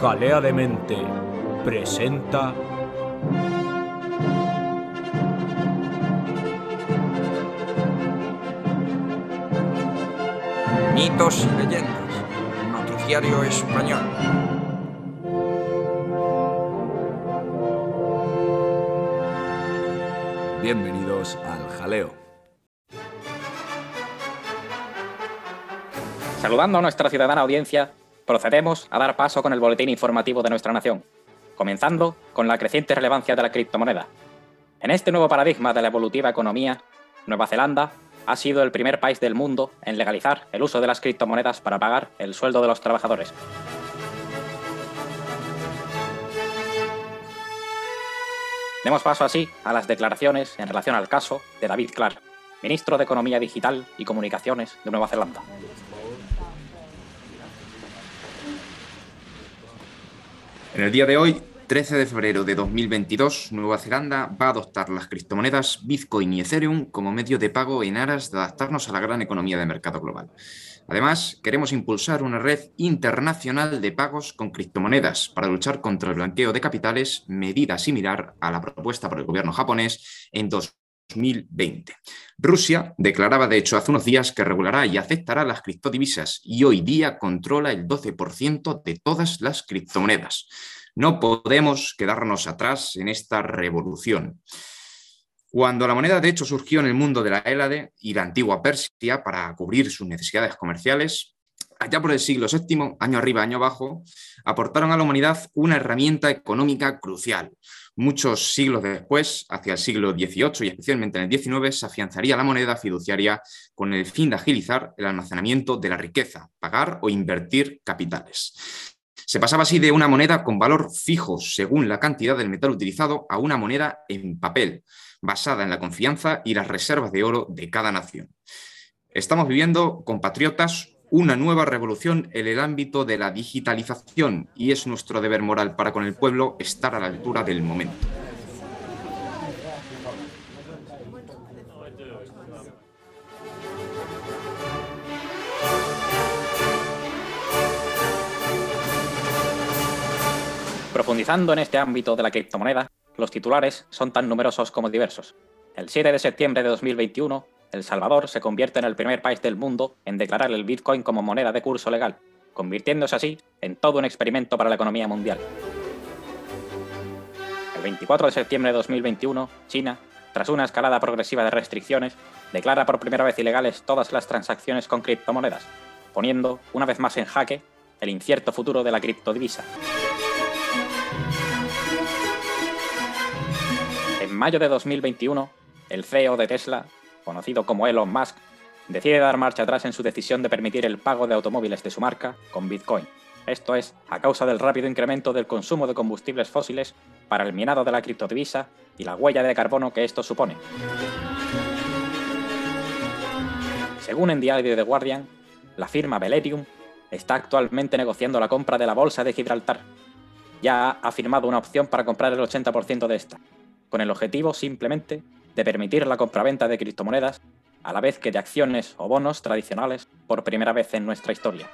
Jalea de Mente presenta. Mitos y leyendas. Noticiario español. Bienvenidos al Jaleo. Saludando a nuestra ciudadana audiencia, procedemos a dar paso con el boletín informativo de nuestra nación, comenzando con la creciente relevancia de la criptomoneda. En este nuevo paradigma de la evolutiva economía, Nueva Zelanda ha sido el primer país del mundo en legalizar el uso de las criptomonedas para pagar el sueldo de los trabajadores. Demos paso así a las declaraciones en relación al caso de David Clark, ministro de Economía Digital y Comunicaciones de Nueva Zelanda. En el día de hoy, 13 de febrero de 2022, Nueva Zelanda va a adoptar las criptomonedas Bitcoin y Ethereum como medio de pago en aras de adaptarnos a la gran economía de mercado global. Además, queremos impulsar una red internacional de pagos con criptomonedas para luchar contra el blanqueo de capitales, medida similar a la propuesta por el gobierno japonés en 2020. Rusia declaraba, de hecho, hace unos días que regulará y aceptará las criptodivisas y hoy día controla el 12% de todas las criptomonedas. No podemos quedarnos atrás en esta revolución. Cuando la moneda de hecho surgió en el mundo de la Hélade y la antigua Persia para cubrir sus necesidades comerciales, allá por el siglo VII, año arriba, año abajo, aportaron a la humanidad una herramienta económica crucial. Muchos siglos después, hacia el siglo XVIII y especialmente en el XIX, se afianzaría la moneda fiduciaria con el fin de agilizar el almacenamiento de la riqueza, pagar o invertir capitales. Se pasaba así de una moneda con valor fijo según la cantidad del metal utilizado a una moneda en papel, basada en la confianza y las reservas de oro de cada nación. Estamos viviendo, compatriotas, una nueva revolución en el ámbito de la digitalización y es nuestro deber moral para con el pueblo estar a la altura del momento. Profundizando en este ámbito de la criptomoneda, los titulares son tan numerosos como diversos. El 7 de septiembre de 2021, El Salvador se convierte en el primer país del mundo en declarar el Bitcoin como moneda de curso legal, convirtiéndose así en todo un experimento para la economía mundial. El 24 de septiembre de 2021, China, tras una escalada progresiva de restricciones, declara por primera vez ilegales todas las transacciones con criptomonedas, poniendo una vez más en jaque el incierto futuro de la criptodivisa. En mayo de 2021, el CEO de Tesla, conocido como Elon Musk, decide dar marcha atrás en su decisión de permitir el pago de automóviles de su marca con Bitcoin. Esto es, a causa del rápido incremento del consumo de combustibles fósiles para el minado de la criptodivisa y la huella de carbono que esto supone. Según en diario The Guardian, la firma Belerium está actualmente negociando la compra de la bolsa de Gibraltar. Ya ha firmado una opción para comprar el 80% de esta, con el objetivo simplemente de permitir la compraventa de criptomonedas a la vez que de acciones o bonos tradicionales por primera vez en nuestra historia.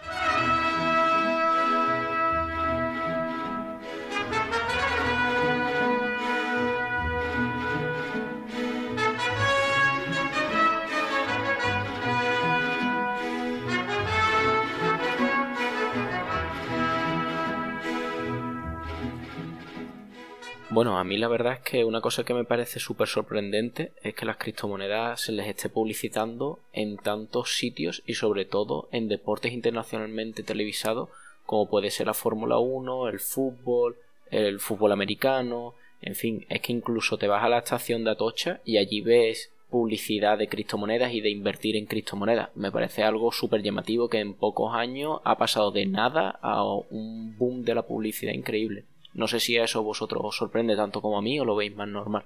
Bueno, a mí la verdad es que una cosa que me parece súper sorprendente es que las criptomonedas se les esté publicitando en tantos sitios y sobre todo en deportes internacionalmente televisados como puede ser la Fórmula 1, el fútbol, el fútbol americano, en fin, es que incluso te vas a la estación de Atocha y allí ves publicidad de criptomonedas y de invertir en criptomonedas. Me parece algo súper llamativo que en pocos años ha pasado de nada a un boom de la publicidad increíble. No sé si a eso vosotros os sorprende tanto como a mí o lo veis más normal.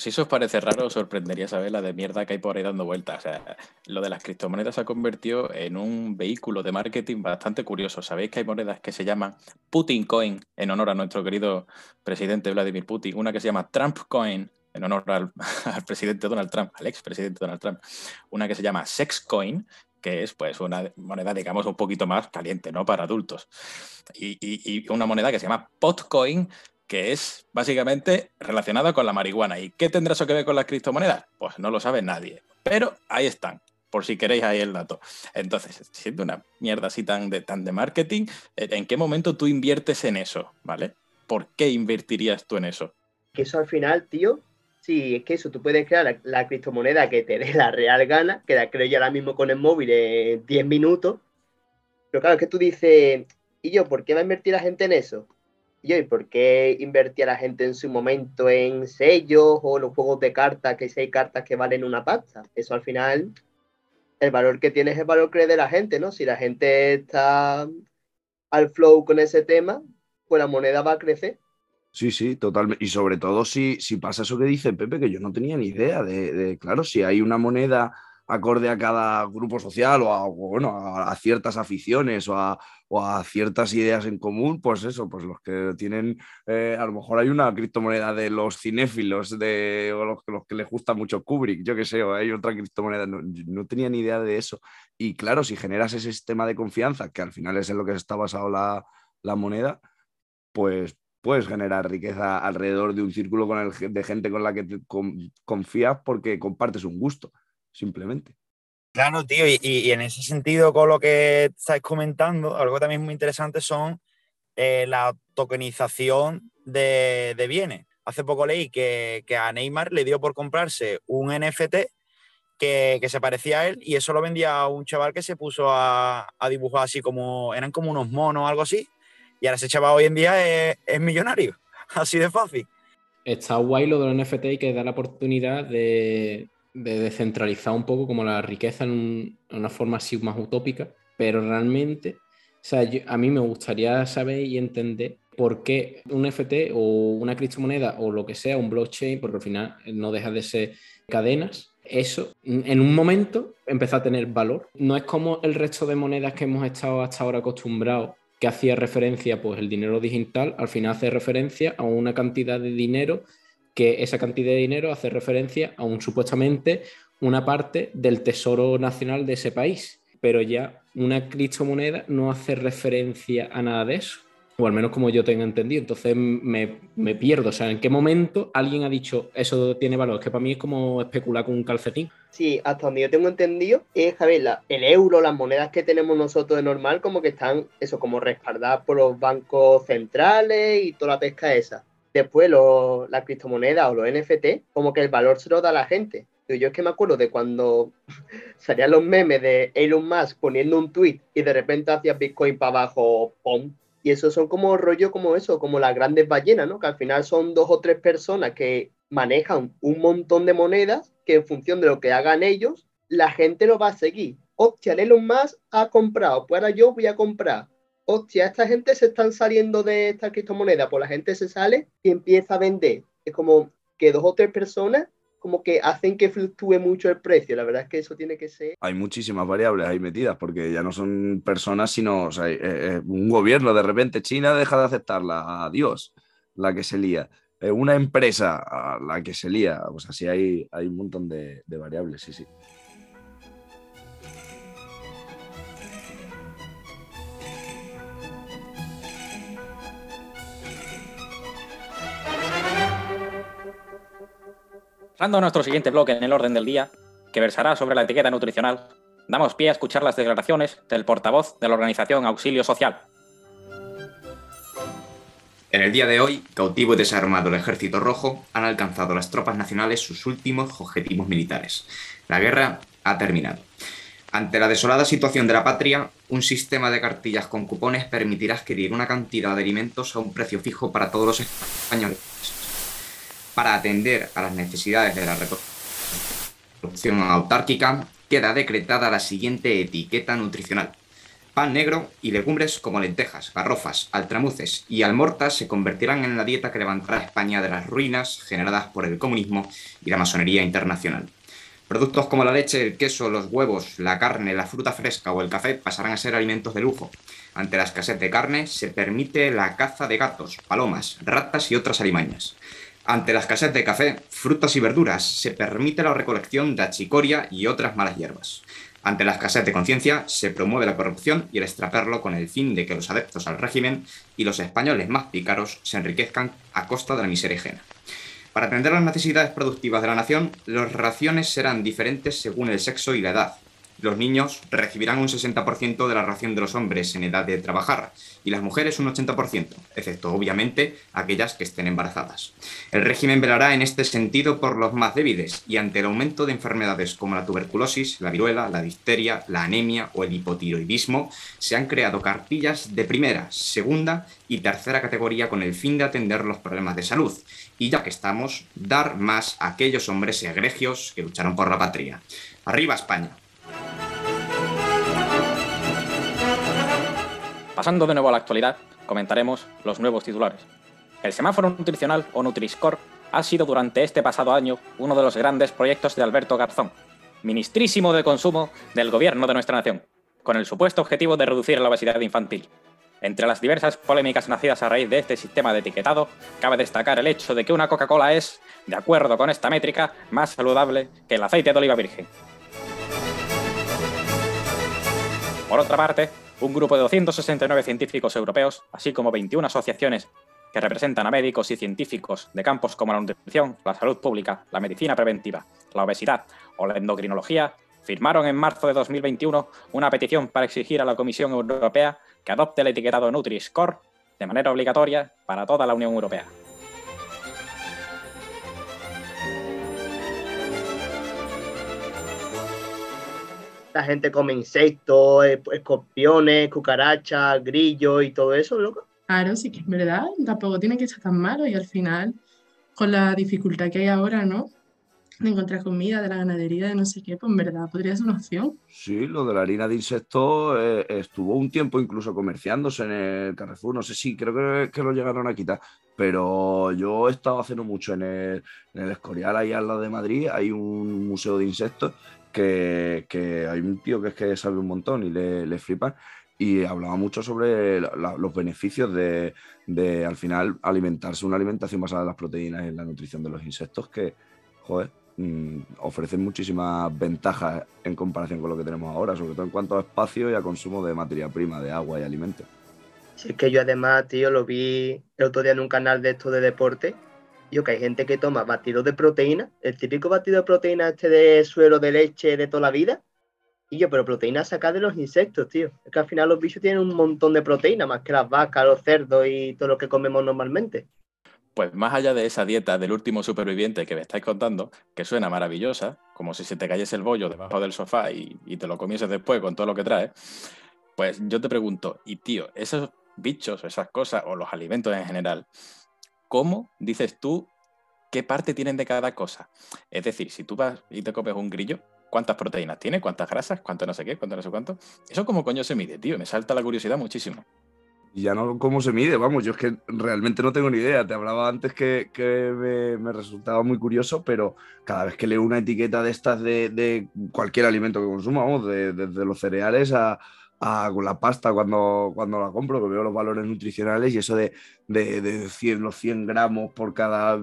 Si eso os parece raro, os sorprendería saber la de mierda que hay por ahí dando vueltas. O sea, lo de las criptomonedas se ha convertido en un vehículo de marketing bastante curioso. Sabéis que hay monedas que se llaman Putin Coin, en honor a nuestro querido presidente Vladimir Putin, una que se llama Trump Coin, en honor al, presidente Donald Trump, al expresidente Donald Trump, una que se llama Sex Coin, que es pues una moneda, digamos, un poquito más caliente, ¿no? Para adultos. Y, una moneda que se llama Potcoin, que es básicamente relacionada con la marihuana. ¿Y qué tendrá eso que ver con las criptomonedas? Pues no lo sabe nadie. Pero ahí están por si queréis ahí el dato. Entonces, siendo una mierda así tan de, tan de marketing, eh, ¿en qué momento tú inviertes en eso? ¿Vale? ¿Por qué invertirías tú en eso? Que eso al final, tío, sí, es que eso, tú puedes crear la, criptomoneda que te dé la real gana, que la creo yo ahora mismo con el móvil en 10 minutos. Pero claro, es que tú dices, ¿y yo por qué va a invertir la gente en eso? ¿Y yo, ¿y por qué invertía la gente en su momento en sellos o los juegos de cartas, que hay cartas que valen una pasta? Eso al final el valor que tiene es el valor que de la gente, ¿no? Si la gente está al flow con ese tema, pues la moneda va a crecer. Sí, sí, totalmente. Y sobre todo si, si pasa eso que dice Pepe, que yo no tenía ni idea de, claro, si hay una moneda acorde a cada grupo social o a, bueno, a, ciertas aficiones o a, ciertas ideas en común, pues eso, pues los que tienen, eh, a lo mejor hay una criptomoneda de los cinéfilos, de, o los, los que les gusta mucho Kubrick, yo qué sé, o hay otra criptomoneda, no, tenía ni idea de eso. Y claro, si generas ese sistema de confianza, que al final es en lo que está basado la, la moneda, pues puedes generar riqueza alrededor de un círculo con el, de gente con la que confías porque compartes un gusto simplemente. Claro, tío, y, en ese sentido, con lo que estáis comentando, algo también muy interesante son eh, la tokenización de, bienes. Hace poco leí que, a Neymar le dio por comprarse un NFT que, se parecía a él y eso lo vendía a un chaval que se puso a, dibujar así como, eran como unos monos o algo así. Y ahora ese chaval hoy en día es, millonario, así de fácil. Está guay lo del NFT y que da la oportunidad de, de descentralizar un poco como la riqueza en, una forma así más utópica, pero realmente, o sea, a mí me gustaría saber y entender por qué un FT o una criptomoneda o lo que sea, un blockchain, porque al final no deja de ser cadenas, eso en un momento empezó a tener valor. No es como el resto de monedas que hemos estado hasta ahora acostumbrados que hacía referencia, pues el dinero digital, al final hace referencia a una cantidad de dinero que esa cantidad de dinero hace referencia a un supuestamente una parte del tesoro nacional de ese país, pero ya una criptomoneda no hace referencia a nada de eso, o al menos como yo tengo entendido. Entonces me, me pierdo, o sea, ¿en qué momento alguien ha dicho eso tiene valor? Es que para mí es como especular con un calcetín. Sí, hasta donde yo tengo entendido es, a ver, el euro, las monedas que tenemos nosotros de normal, como que están, eso, como respaldadas por los bancos centrales y toda la pesca esa después la criptomoneda o los NFT, como que el valor se lo da a la gente. Yo es que me acuerdo de cuando salían los memes de Elon Musk poniendo un tweet y de repente hacía Bitcoin para abajo, ¡pum! Y eso son como rollo como eso, como las grandes ballenas, ¿no? Que al final son dos o tres personas que manejan un montón de monedas que en función de lo que hagan ellos, la gente lo va a seguir. Hostia, Elon Musk ha comprado, pues ahora yo voy a comprar hostia, esta gente se están saliendo de esta criptomoneda, pues la gente se sale y empieza a vender. Es como que dos o tres personas como que hacen que fluctúe mucho el precio. La verdad es que eso tiene que ser. Hay muchísimas variables ahí metidas, porque ya no son personas, sino eh, eh, un gobierno. De repente China deja de aceptarla. Adiós, la que se lía. Eh, una empresa, la que se lía. O sea, sí hay, hay un montón de variables, sí, sí. Pasando a nuestro siguiente bloque en el orden del día, que versará sobre la etiqueta nutricional, damos pie a escuchar las declaraciones del portavoz de la organización Auxilio Social. En el día de hoy, cautivo y desarmado el Ejército Rojo, han alcanzado las tropas nacionales sus últimos objetivos militares. La guerra ha terminado. Ante la desolada situación de la patria, un sistema de cartillas con cupones permitirá adquirir una cantidad de alimentos a un precio fijo para todos los españoles para atender a las necesidades de la reproducción autárquica, queda decretada la siguiente etiqueta nutricional. Pan negro y legumbres como lentejas, garrofas, altramuces y almortas se convertirán en la dieta que levantará España de las ruinas generadas por el comunismo y la masonería internacional. Productos como la leche, el queso, los huevos, la carne, la fruta fresca o el café pasarán a ser alimentos de lujo. Ante la escasez de carne se permite la caza de gatos, palomas, ratas y otras alimañas. Ante la escasez de café, frutas y verduras, se permite la recolección de achicoria y otras malas hierbas. Ante la escasez de conciencia, se promueve la corrupción y el extraperlo con el fin de que los adeptos al régimen y los españoles más pícaros se enriquezcan a costa de la miseria ajena. Para atender las necesidades productivas de la nación, las raciones serán diferentes según el sexo y la edad, los niños recibirán un 60% de la ración de los hombres en edad de trabajar y las mujeres un 80%, excepto obviamente aquellas que estén embarazadas. El régimen velará en este sentido por los más débiles y ante el aumento de enfermedades como la tuberculosis, la viruela, la difteria, la anemia o el hipotiroidismo, se han creado cartillas de primera, segunda y tercera categoría con el fin de atender los problemas de salud y ya que estamos, dar más a aquellos hombres egregios que lucharon por la patria. ¡Arriba España! Pasando de nuevo a la actualidad, comentaremos los nuevos titulares. El semáforo nutricional o Nutriscore ha sido durante este pasado año uno de los grandes proyectos de Alberto Garzón, ministrísimo de Consumo del Gobierno de nuestra nación, con el supuesto objetivo de reducir la obesidad infantil. Entre las diversas polémicas nacidas a raíz de este sistema de etiquetado, cabe destacar el hecho de que una Coca-Cola es, de acuerdo con esta métrica, más saludable que el aceite de oliva virgen. Por otra parte, un grupo de 269 científicos europeos, así como 21 asociaciones que representan a médicos y científicos de campos como la nutrición, la salud pública, la medicina preventiva, la obesidad o la endocrinología, firmaron en marzo de 2021 una petición para exigir a la Comisión Europea que adopte el etiquetado Nutri-Score de manera obligatoria para toda la Unión Europea. La gente come insectos, eh, escorpiones, cucarachas, grillos y todo eso, loco. Claro, sí que es verdad, tampoco tiene que estar tan malo y al final, con la dificultad que hay ahora, ¿no? De encontrar comida, de la ganadería, de no sé qué, pues en verdad podría ser una opción. Sí, lo de la harina de insectos eh, estuvo un tiempo incluso comerciándose en el Carrefour, no sé si, creo que, que lo llegaron a quitar, pero yo he estado haciendo mucho en el, en el Escorial, ahí al lado de Madrid, hay un museo de insectos que, hay un tío que es que sabe un montón y le, le flipa y hablaba mucho sobre los beneficios de, al final alimentarse, una alimentación basada en las proteínas y en la nutrición de los insectos que, joder, mm, ofrecen muchísimas ventajas en comparación con lo que tenemos ahora, sobre todo en cuanto a espacio y a consumo de materia prima, de agua y alimentos. Sí, es que yo además, tío, lo vi el otro día en un canal de esto de deporte yo que hay gente que toma batidos de proteína, el típico batido de proteína este de suero de leche de toda la vida. Y yo, pero proteína saca de los insectos, tío. Es que al final los bichos tienen un montón de proteína, más que las vacas, los cerdos y todo lo que comemos normalmente. Pues más allá de esa dieta del último superviviente que me estáis contando, que suena maravillosa, como si se te cayese el bollo debajo del sofá y, y te lo comieses después con todo lo que trae, pues yo te pregunto, y tío, esos bichos, esas cosas, o los alimentos en general, cómo dices tú qué parte tienen de cada cosa. Es decir, si tú vas y te comes un grillo, ¿cuántas proteínas tiene? ¿Cuántas grasas? ¿Cuánto no sé qué? ¿Cuánto no sé cuánto? Eso como coño se mide, tío. Me salta la curiosidad muchísimo. Y ya no cómo se mide, vamos, yo es que realmente no tengo ni idea. Te hablaba antes que, me, resultaba muy curioso, pero cada vez que leo una etiqueta de estas de, cualquier alimento que consumamos, desde los cereales a, con la pasta cuando, cuando la compro, que veo los valores nutricionales y eso de, de, 100, los 100 gramos por cada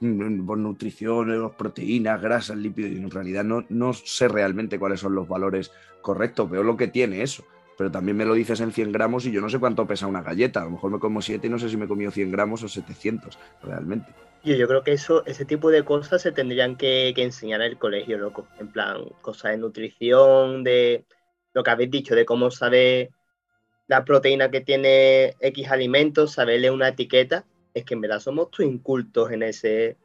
mm, por nutrición, proteínas, grasas, lípidos, y en realidad no, no sé realmente cuáles son los valores correctos, veo lo que tiene eso. Pero también me lo dices en 100 gramos y yo no sé cuánto pesa una galleta. A lo mejor me como 7 y no sé si me he comido 100 gramos o 700 realmente. Yo, yo creo que eso, ese tipo de cosas se tendrían que, que enseñar en el colegio, loco. En plan, cosas de nutrición, de, lo que habéis dicho de cómo sabe la proteína que tiene X alimentos, saberle una etiqueta, es que en verdad somos tú incultos en ese,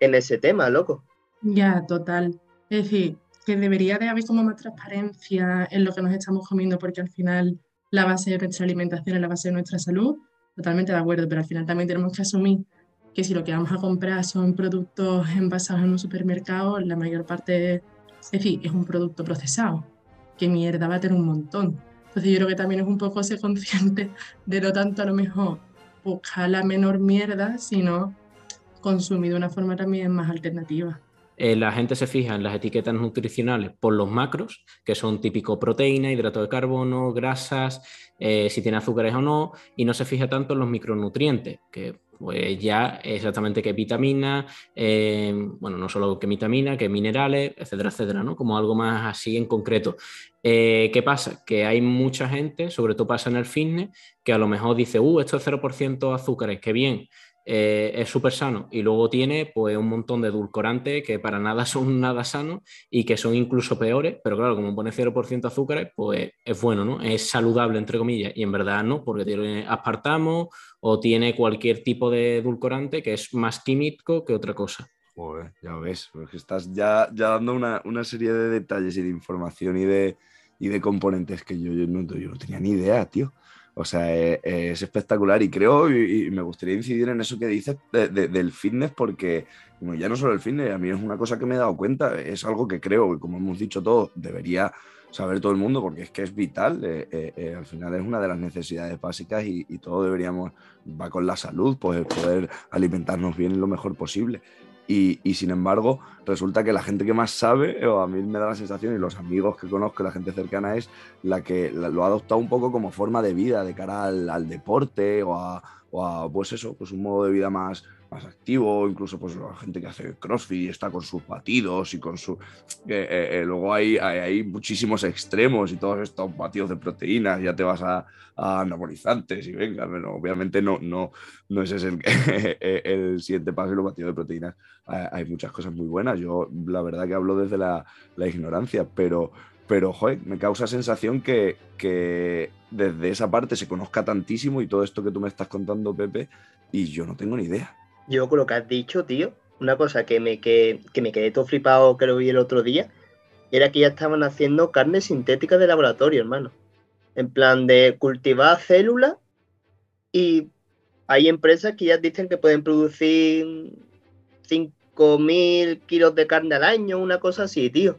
en ese tema, loco. Ya, total. Es decir, que debería de haber como más transparencia en lo que nos estamos comiendo, porque al final la base de nuestra alimentación es la base de nuestra salud. Totalmente de acuerdo, pero al final también tenemos que asumir que si lo que vamos a comprar son productos envasados en un supermercado, la mayor parte, es decir, es un producto procesado qué mierda va a tener un montón. Entonces yo creo que también es un poco ser consciente de no tanto a lo mejor buscar la menor mierda, sino consumir de una forma también más alternativa. Eh, la gente se fija en las etiquetas nutricionales por los macros, que son típico proteína, hidrato de carbono, grasas, eh, si tiene azúcares o no, y no se fija tanto en los micronutrientes, que Pues ya exactamente qué vitamina, eh, bueno, no solo qué vitamina, qué minerales, etcétera, etcétera, ¿no? Como algo más así en concreto. Eh, ¿Qué pasa? Que hay mucha gente, sobre todo pasa en el fitness, que a lo mejor dice, uh, esto es 0% azúcares, qué bien, eh, es súper sano y luego tiene pues un montón de edulcorantes que para nada son nada sanos y que son incluso peores, pero claro, como pone 0% azúcares, pues es bueno, ¿no? Es saludable, entre comillas, y en verdad no, porque tiene aspartamo o tiene cualquier tipo de edulcorante que es más químico que otra cosa. Joder, ya ves, porque estás ya, ya dando una, una, serie de detalles y de información y de, y de componentes que yo, yo, no, tenía ni idea, tío. O sea, es, espectacular y creo, y, me gustaría incidir en eso que dices del fitness, porque ya no solo el fitness, a mí es una cosa que me he dado cuenta, es algo que creo, y como hemos dicho todos, debería saber todo el mundo, porque es que es vital, eh, eh, eh, al final es una de las necesidades básicas y, y todo deberíamos, va con la salud, pues poder alimentarnos bien lo mejor posible. Y, sin embargo, resulta que la gente que más sabe, o a mí me da la sensación, y los amigos que conozco, la gente cercana, es la que lo ha adoptado un poco como forma de vida de cara al, deporte o a, o a, pues eso, pues un modo de vida más, más activo, incluso pues la gente que hace CrossFit está con sus batidos y con su... Eh, eh, eh, luego hay, hay, muchísimos extremos y todos estos batidos de proteínas, ya te vas a, anabolizantes y venga, pero obviamente no, no, no ese es el, el siguiente paso y los batidos de proteínas. Hay, muchas cosas muy buenas, yo la verdad que hablo desde la, la ignorancia, pero... Pero, joder, me causa sensación que, que desde esa parte se conozca tantísimo y todo esto que tú me estás contando, Pepe, y yo no tengo ni idea yo con lo que has dicho, tío, una cosa que me, que, me quedé todo flipado que lo vi el otro día, era que ya estaban haciendo carne sintética de laboratorio, hermano. En plan de cultivar células y hay empresas que ya dicen que pueden producir 5.000 kilos de carne al año, una cosa así, tío.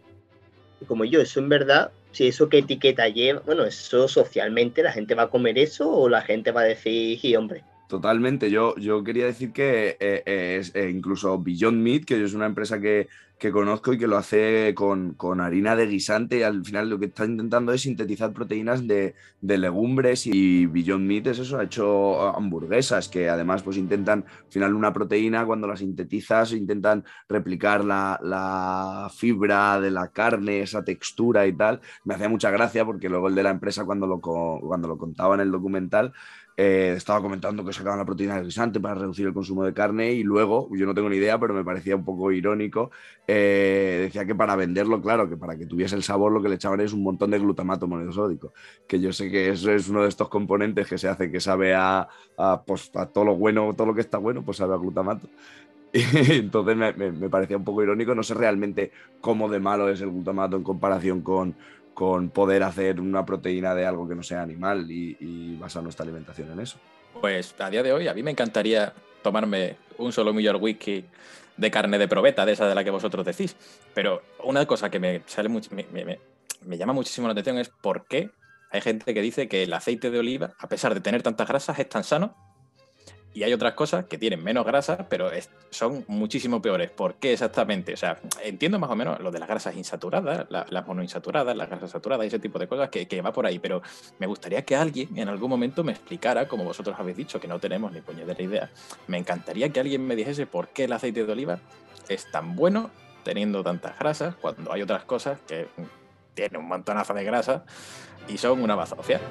Y como yo, eso en verdad, si eso qué etiqueta lleva, bueno, eso socialmente, ¿la gente va a comer eso o la gente va a decir, sí, hombre, Totalmente, yo, yo quería decir que eh, eh, es, eh, incluso Beyond Meat, que es una empresa que, que conozco y que lo hace con, con, harina de guisante, y al final lo que está intentando es sintetizar proteínas de, de, legumbres y Beyond Meat es eso, ha hecho hamburguesas que además pues intentan, al final una proteína cuando la sintetizas intentan replicar la, la fibra de la carne, esa textura y tal. Me hacía mucha gracia porque luego el de la empresa cuando lo, cuando lo contaba en el documental eh, estaba comentando que sacaban la proteína de guisante para reducir el consumo de carne y luego, yo no tengo ni idea, pero me parecía un poco irónico, eh, decía que para venderlo, claro, que para que tuviese el sabor lo que le echaban es un montón de glutamato monosódico, que yo sé que eso es uno de estos componentes que se hace que sabe a, pues, a todo lo bueno, todo lo que está bueno, pues sabe a glutamato. Entonces me, parecía un poco irónico, no sé realmente cómo de malo es el glutamato en comparación con, con poder hacer una proteína de algo que no sea animal y, basar nuestra alimentación en eso. Pues a día de hoy a mí me encantaría tomarme un solo millón whisky de carne de probeta, de esa de la que vosotros decís. Pero una cosa que me, sale me llama muchísimo la atención es por qué hay gente que dice que el aceite de oliva, a pesar de tener tantas grasas, es tan sano y hay otras cosas que tienen menos grasa, pero son muchísimo peores. ¿Por qué exactamente? O sea, entiendo más o menos lo de las grasas insaturadas, las monoinsaturadas, las grasas saturadas y ese tipo de cosas que, va por ahí, pero me gustaría que alguien en algún momento me explicara, como vosotros habéis dicho, que no tenemos ni puñetera idea, me encantaría que alguien me dijese por qué el aceite de oliva es tan bueno teniendo tantas grasas cuando hay otras cosas que tienen un montonazo de grasa y son una bazofia.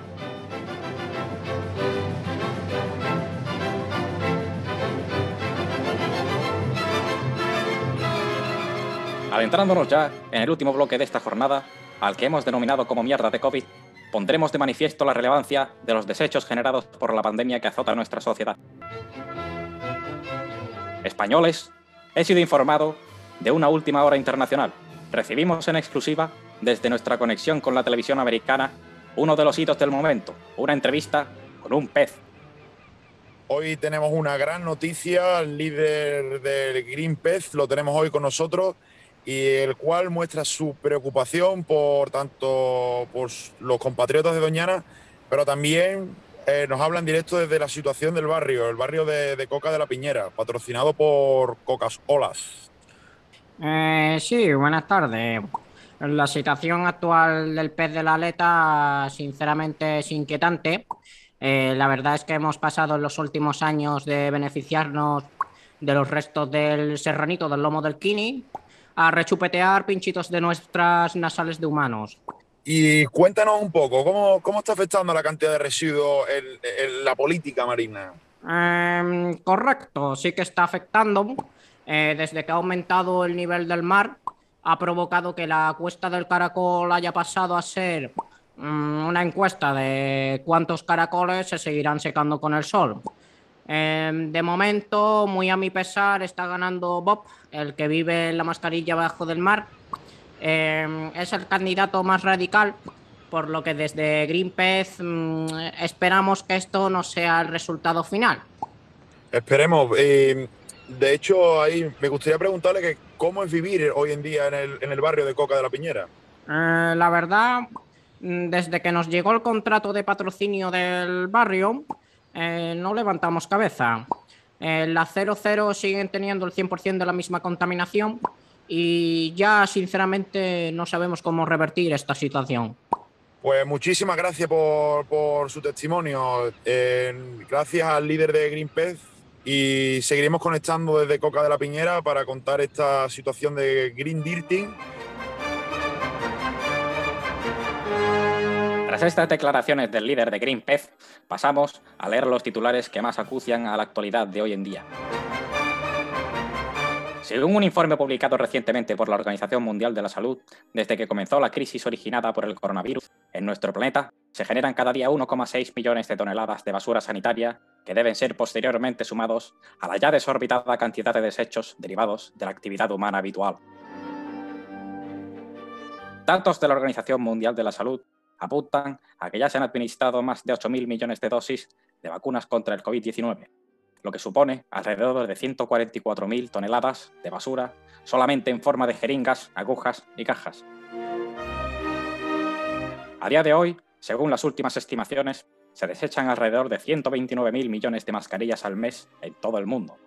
Adentrándonos ya en el último bloque de esta jornada, al que hemos denominado como mierda de COVID, pondremos de manifiesto la relevancia de los desechos generados por la pandemia que azota nuestra sociedad. Españoles, he sido informado de una última hora internacional. Recibimos en exclusiva, desde nuestra conexión con la televisión americana, uno de los hitos del momento, una entrevista con un pez. Hoy tenemos una gran noticia, el líder del Green Pez lo tenemos hoy con nosotros y el cual muestra su preocupación por tanto por los compatriotas de Doñana, pero también eh, nos hablan directo desde la situación del barrio, el barrio de, Coca de la Piñera, patrocinado por Cocas Olas. Eh, sí, buenas tardes. La situación actual del pez de la aleta, sinceramente, es inquietante. Eh, la verdad es que hemos pasado en los últimos años de beneficiarnos de los restos del serranito del lomo del kini a rechupetear pinchitos de nuestras nasales de humanos. Y cuéntanos un poco, ¿cómo, cómo está afectando la cantidad de residuos en, la política marina? Em, correcto, sí que está afectando. Eh, desde que ha aumentado el nivel del mar, ha provocado que la cuesta del caracol haya pasado a ser mm, una encuesta de cuántos caracoles se seguirán secando con el sol. Em, de momento, muy a mi pesar, está ganando Bob, el que vive en la mascarilla bajo del mar. Em, es el candidato más radical, por lo que desde Greenpeace mm, esperamos que esto no sea el resultado final. Esperemos. Eh, de hecho, ahí me gustaría preguntarle que cómo es vivir hoy en día en el, en el barrio de Coca de la Piñera. Eh, la verdad, mm, desde que nos llegó el contrato de patrocinio del barrio, eh, no levantamos cabeza. Eh, la 00 siguen teniendo el 100% de la misma contaminación y ya sinceramente no sabemos cómo revertir esta situación. Pues muchísimas gracias por, por su testimonio. Eh, gracias al líder de Greenpeace y seguiremos conectando desde Coca de la Piñera para contar esta situación de Green Dirting. Tras estas declaraciones del líder de Greenpeace, pasamos a leer los titulares que más acucian a la actualidad de hoy en día. Según un informe publicado recientemente por la Organización Mundial de la Salud, desde que comenzó la crisis originada por el coronavirus en nuestro planeta, se generan cada día 1,6 millones de toneladas de basura sanitaria que deben ser posteriormente sumados a la ya desorbitada cantidad de desechos derivados de la actividad humana habitual. Datos de la Organización Mundial de la Salud apuntan a que ya se han administrado más de 8.000 millones de dosis de vacunas contra el COVID-19, lo que supone alrededor de 144.000 toneladas de basura solamente en forma de jeringas, agujas y cajas. A día de hoy, según las últimas estimaciones, se desechan alrededor de 129.000 millones de mascarillas al mes en todo el mundo.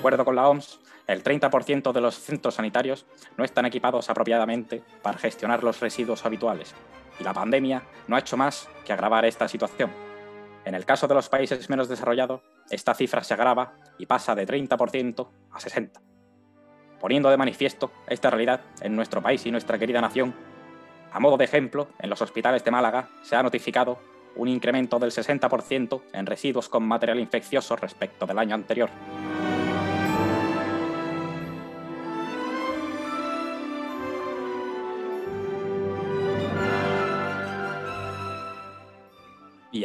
Acuerdo con la OMS, el 30% de los centros sanitarios no están equipados apropiadamente para gestionar los residuos habituales, y la pandemia no ha hecho más que agravar esta situación. En el caso de los países menos desarrollados, esta cifra se agrava y pasa de 30% a 60%. Poniendo de manifiesto esta realidad en nuestro país y nuestra querida nación, a modo de ejemplo, en los hospitales de Málaga se ha notificado un incremento del 60% en residuos con material infeccioso respecto del año anterior.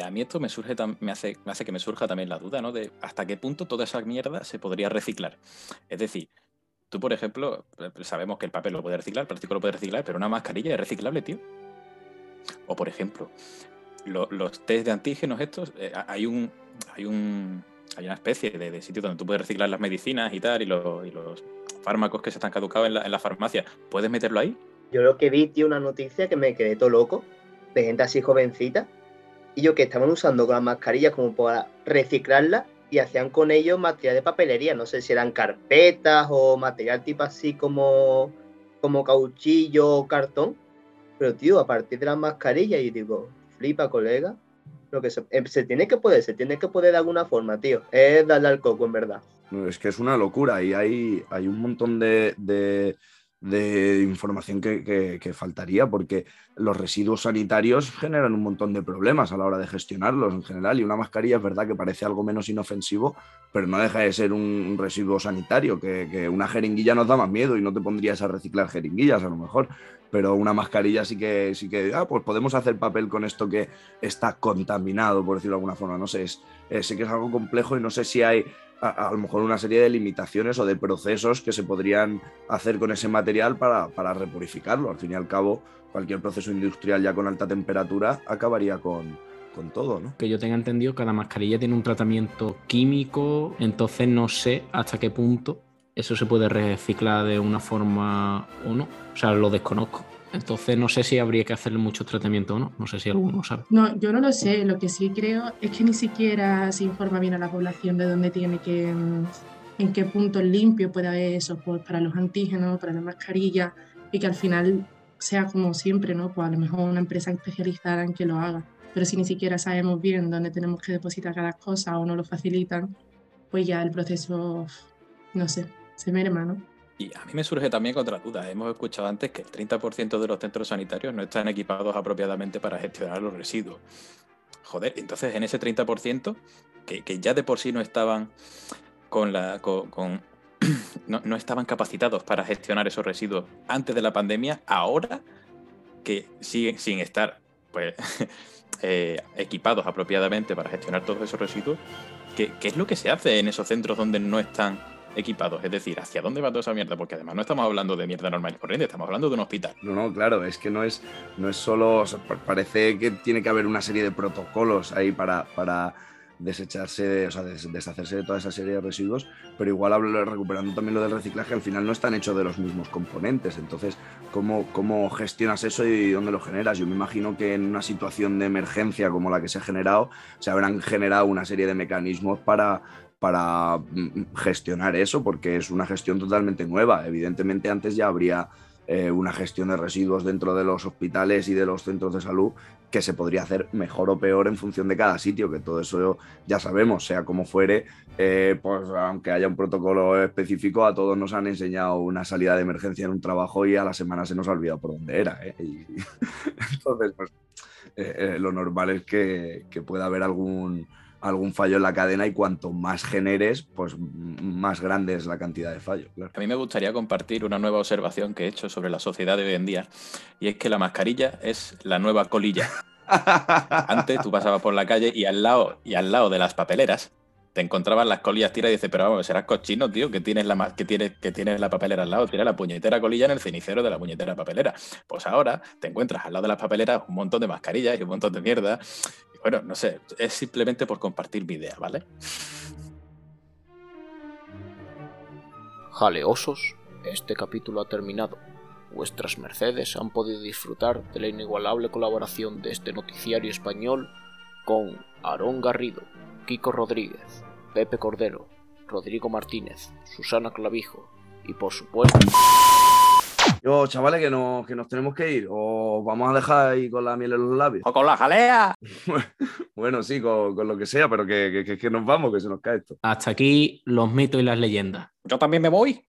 A mí esto me, surge me, hace, me hace que me surja también la duda, ¿no? De hasta qué punto toda esa mierda se podría reciclar. Es decir, tú, por ejemplo, eh, sabemos que el papel lo puede reciclar, el plástico lo puede reciclar, pero una mascarilla es reciclable, tío. O, por ejemplo, los test de antígenos estos, eh, hay un... Hay un hay una especie de, sitio donde tú puedes reciclar las medicinas y tal, y, los fármacos que se están caducados en la, en la farmacia. ¿Puedes meterlo ahí? Yo lo que vi, tío, una noticia que me quedé todo loco, de gente así jovencita, y yo que estaban usando las mascarillas como para reciclarlas y hacían con ellos material de papelería, no sé si eran carpetas o material tipo así como, como cauchillo o cartón, pero tío, a partir de las mascarillas, y digo, flipa colega, lo que se, eh, se, tiene que poder, se tiene que poder de alguna forma, tío, es darle al coco en verdad. Es que es una locura y hay, hay un montón de de información que, que, faltaría, porque los residuos sanitarios generan un montón de problemas a la hora de gestionarlos en general. Y una mascarilla es verdad que parece algo menos inofensivo, pero no deja de ser un, residuo sanitario, que, que, una jeringuilla nos da más miedo y no te pondrías a reciclar jeringuillas a lo mejor. Pero una mascarilla sí que, sí que, ah, pues podemos hacer papel con esto que está contaminado, por decirlo de alguna forma. No sé, es, sé que es algo complejo y no sé si hay a, lo mejor una serie de limitaciones o de procesos que se podrían hacer con ese material para, para repurificarlo. Al fin y al cabo, cualquier proceso industrial ya con alta temperatura acabaría con, con todo, ¿no? Que yo tenga entendido, cada mascarilla tiene un tratamiento químico, entonces no sé hasta qué punto eso se puede reciclar de una forma o no. O sea, lo desconozco. Entonces no sé si habría que hacerle mucho tratamiento o no. No sé si alguno sabe. No, yo no lo sé. Lo que sí creo es que ni siquiera se informa bien a la población de dónde tiene que, mm, en qué punto limpio puede haber eso pues, para los antígenos, para la mascarilla y que al final sea como siempre, ¿no? Pues a lo mejor una empresa especializada en que lo haga. Pero si ni siquiera sabemos bien dónde tenemos que depositar cada cosa o no lo facilitan, pues ya el proceso, no sé, se merma, ¿no? Y a mí me surge también otra duda. Hemos escuchado antes que el 30% de los centros sanitarios no están equipados apropiadamente para gestionar los residuos. Joder, entonces en ese 30%, que, ya de por sí no estaban con la. con, no, estaban capacitados para gestionar esos residuos antes de la pandemia, ahora que siguen sin estar pues, eh, equipados apropiadamente para gestionar todos esos residuos, ¿qué, ¿qué es lo que se hace en esos centros donde no están equipados. Es decir, ¿hacia dónde va toda esa mierda? Porque además no estamos hablando de mierda normal y corriente, estamos hablando de un hospital. No, no, claro, es que no es, no es solo. Parece que tiene que haber una serie de protocolos ahí para. para desecharse, o sea, deshacerse de toda esa serie de residuos, pero igual hablo, recuperando también lo del reciclaje, al final no están hechos de los mismos componentes. Entonces, ¿cómo, ¿cómo gestionas eso y dónde lo generas? Yo me imagino que en una situación de emergencia como la que se ha generado, se habrán generado una serie de mecanismos para, para mm, gestionar eso, porque es una gestión totalmente nueva. Evidentemente antes ya habría eh, una gestión de residuos dentro de los hospitales y de los centros de salud que se podría hacer mejor o peor en función de cada sitio, que todo eso ya sabemos, sea como fuere, eh, pues aunque haya un protocolo específico, a todos nos han enseñado una salida de emergencia en un trabajo y a la semana se nos ha olvidado por dónde era. ¿eh? Entonces, pues lo normal es que pueda haber algún algún fallo en la cadena y cuanto más generes, pues más grande es la cantidad de fallos. A mí me gustaría compartir una nueva observación que he hecho sobre la sociedad de hoy en día y es que la mascarilla es la nueva colilla. Antes tú pasabas por la calle y al lado, y al lado de las papeleras te encontrabas las colillas tiras y dices, pero vamos, serás cochino, tío, que tienes la que tienes, que tienes la papelera al lado, tira la puñetera colilla en el cenicero de la puñetera papelera. Pues ahora te encuentras al lado de las papeleras un montón de mascarillas y un montón de mierda. Bueno, no sé, es simplemente por compartir mi idea, ¿vale? Jaleosos, este capítulo ha terminado. Vuestras mercedes han podido disfrutar de la inigualable colaboración de este noticiario español con Aarón Garrido, Kiko Rodríguez, Pepe Cordero, Rodrigo Martínez, Susana Clavijo y por supuesto... Yo, chavales, que nos, que nos tenemos que ir. O vamos a dejar ahí con la miel en los labios. O con la jalea. bueno, sí, con, con, lo que sea, pero que, que, que nos vamos, que se nos cae esto. Hasta aquí los mitos y las leyendas. Yo también me voy.